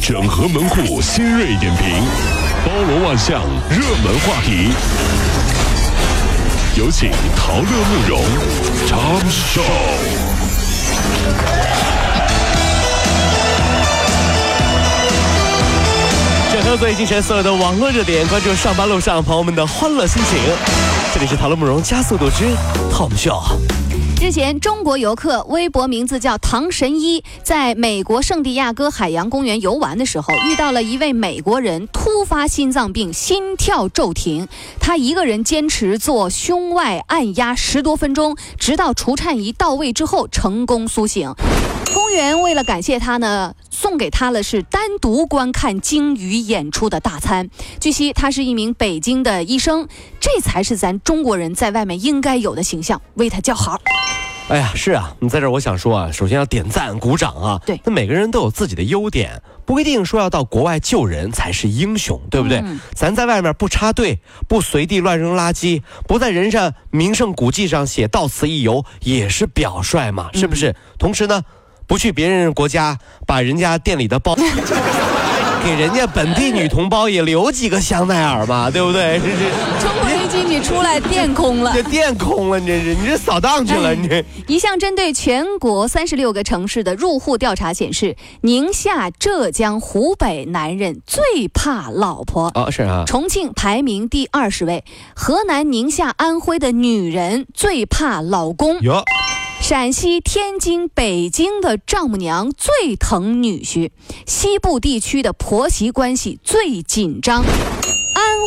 整合门户新锐点评，包罗万象，热门话题。有请陶乐慕容长寿。整合最精神所有的网络热点，关注上班路上朋友们的欢乐心情。这里是陶乐慕容加速度之 Tom Show。之前，中国游客微博名字叫唐神医，在美国圣地亚哥海洋公园游玩的时候，遇到了一位美国人突发心脏病，心跳骤停。他一个人坚持做胸外按压十多分钟，直到除颤仪到位之后成功苏醒。公园为了感谢他呢，送给他的是单独观看鲸鱼演出的大餐。据悉，他是一名北京的医生，这才是咱中国人在外面应该有的形象，为他叫好。哎呀，是啊，你在这儿，我想说啊，首先要点赞、鼓掌啊。对，那每个人都有自己的优点，不一定说要到国外救人才是英雄，对不对？咱在外面不插队，不随地乱扔垃圾，不在人上名胜古迹上写到此一游，也是表率嘛，是不是？同时呢，不去别人国家把人家店里的包。给人家本地女同胞也留几个香奈儿嘛，对不对？这是乘飞机你出来电空了，这 电空了，你这是你这扫荡去了，你这。一项针对全国三十六个城市的入户调查显示，宁夏、浙江、湖北男人最怕老婆。哦，是啊。重庆排名第二十位，河南、宁夏、安徽的女人最怕老公。哟。陕西、天津、北京的丈母娘最疼女婿，西部地区的婆媳关系最紧张，安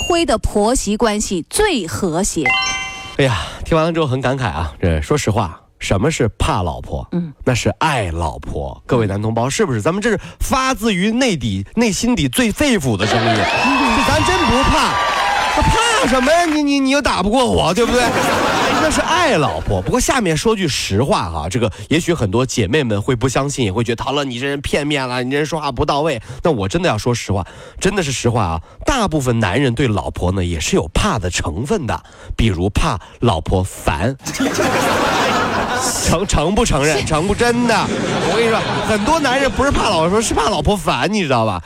徽的婆媳关系最和谐。哎呀，听完了之后很感慨啊！这说实话，什么是怕老婆？嗯，那是爱老婆。各位男同胞，是不是？咱们这是发自于内底、内心底最肺腑的声音。咱真不怕，怕什么呀？你你你又打不过我，对不对？那是爱老婆，不过下面说句实话哈，这个也许很多姐妹们会不相信，也会觉得陶乐你这人片面了，你这人说话不到位。那我真的要说实话，真的是实话啊。大部分男人对老婆呢也是有怕的成分的，比如怕老婆烦，承承不承认？承不真的？我跟你说，很多男人不是怕老婆，是怕老婆烦，你知道吧？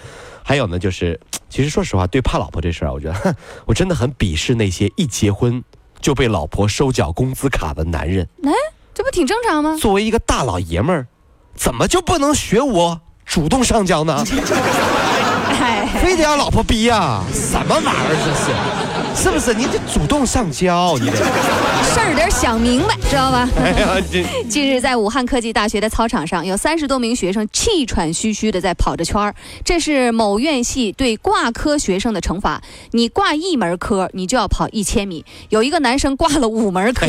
还有呢，就是其实说实话，对怕老婆这事儿，我觉得我真的很鄙视那些一结婚。就被老婆收缴工资卡的男人，哎，这不挺正常吗？作为一个大老爷们儿，怎么就不能学我主动上交呢？非得要老婆逼呀？什么玩意儿这是？是不是你得主动上交？你得事儿得想明白，知道吧？近日，在武汉科技大学的操场上，有三十多名学生气喘吁吁的在跑着圈儿。这是某院系对挂科学生的惩罚。你挂一门科，你就要跑一千米。有一个男生挂了五门科，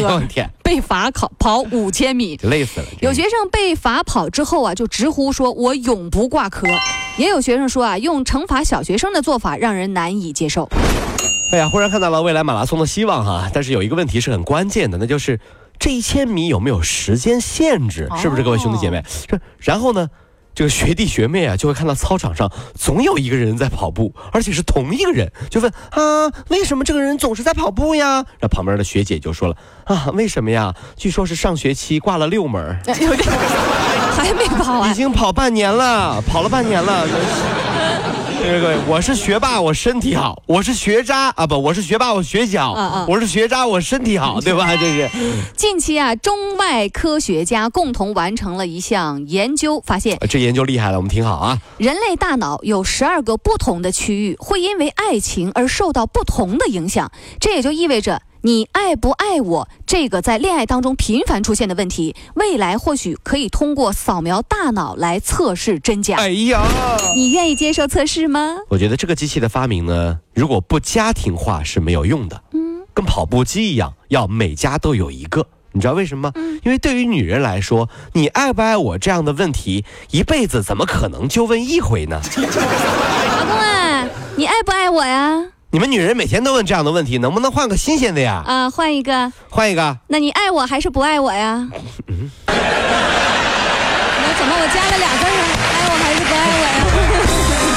被罚考跑五千米，累死了。有学生被罚跑之后啊，就直呼说：“我永不挂科。”也有学生说啊，用惩罚小学生的做法让人难以接受。哎呀，忽然看到了未来马拉松的希望哈！但是有一个问题是很关键的，那就是这一千米有没有时间限制？是不是各位兄弟姐妹？这然后呢，这个学弟学妹啊，就会看到操场上总有一个人在跑步，而且是同一个人，就问啊，为什么这个人总是在跑步呀？那旁边的学姐就说了啊，为什么呀？据说是上学期挂了六门，还没跑完，已经跑半年了，跑了半年了。各位，我是学霸，我身体好；我是学渣啊，不，我是学霸，我学习好；我是学渣，我身体好，对吧？这是。近期啊，中外科学家共同完成了一项研究，发现这研究厉害了，我们听好啊。人类大脑有十二个不同的区域，会因为爱情而受到不同的影响，这也就意味着。你爱不爱我？这个在恋爱当中频繁出现的问题，未来或许可以通过扫描大脑来测试真假。哎呀，你愿意接受测试吗？我觉得这个机器的发明呢，如果不家庭化是没有用的。嗯，跟跑步机一样，要每家都有一个。你知道为什么吗？因为对于女人来说，你爱不爱我这样的问题，一辈子怎么可能就问一回呢？老公啊，你爱不爱我呀？你们女人每天都问这样的问题，能不能换个新鲜的呀？啊，换一个，换一个。那你爱我还是不爱我呀？嗯。那怎么我加了俩字呢？爱我还是不爱我呀？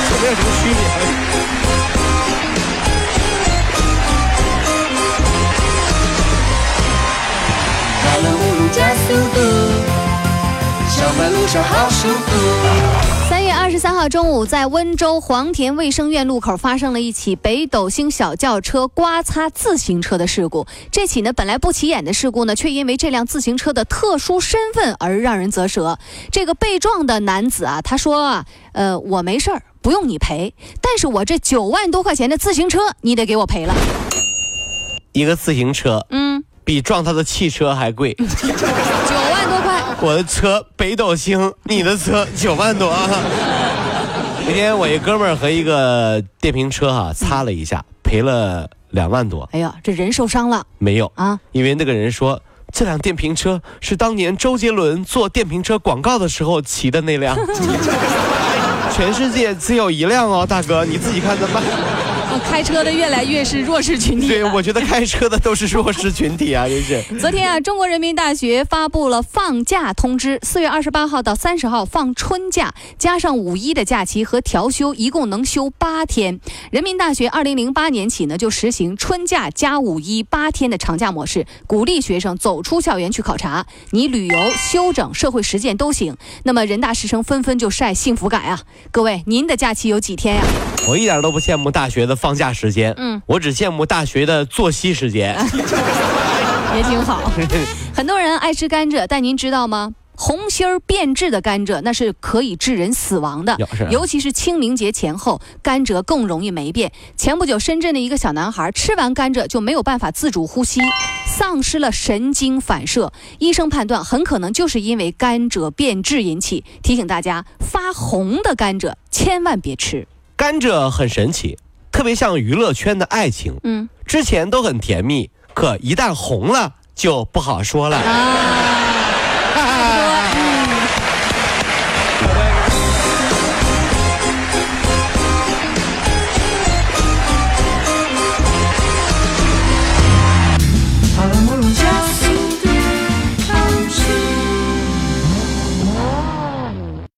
有没有什么区别？路加速度，上班路上好舒服。三月二十三号中午，在温州黄田卫生院路口发生了一起北斗星小轿车刮擦自行车的事故。这起呢本来不起眼的事故呢，却因为这辆自行车的特殊身份而让人啧舌。这个被撞的男子啊，他说啊，呃，我没事儿，不用你赔，但是我这九万多块钱的自行车，你得给我赔了。一个自行车嗯，比撞他的汽车还贵。九万多块。我的车北斗星，你的车九万多啊！那天我一哥们儿和一个电瓶车哈、擦了一下，赔了两万多。哎呀，这人受伤了没有啊！因为那个人说这辆电瓶车是当年周杰伦做电瓶车广告的时候骑的那辆。全世界只有一辆哦，大哥，你自己看着办。开车的越来越是弱势群体对，我觉得开车的都是弱势群体啊，真是。昨天啊，中国人民大学发布了放假通知，四月二十八号到三十号放春假，加上五一的假期和调休，一共能休八天。人民大学二零零八年起呢，就实行春假加五一八天的长假模式，鼓励学生走出校园去考察，你旅游、休整、社会实践都行。那么人大师生纷纷就晒幸福感啊！各位，您的假期有几天呀、我一点都不羡慕大学的放假时间，嗯，我只羡慕大学的作息时间。也挺好。很多人爱吃甘蔗，但您知道吗？红心儿变质的甘蔗，那是可以致人死亡的啊，尤其是清明节前后，甘蔗更容易霉变。前不久，深圳的一个小男孩吃完甘蔗就没有办法自主呼吸，丧失了神经反射。医生判断很可能就是因为甘蔗变质引起。提醒大家，发红的甘蔗千万别吃。甘蔗很神奇，特别像娱乐圈的爱情，嗯之前都很甜蜜，可一旦红了就不好说了。啊。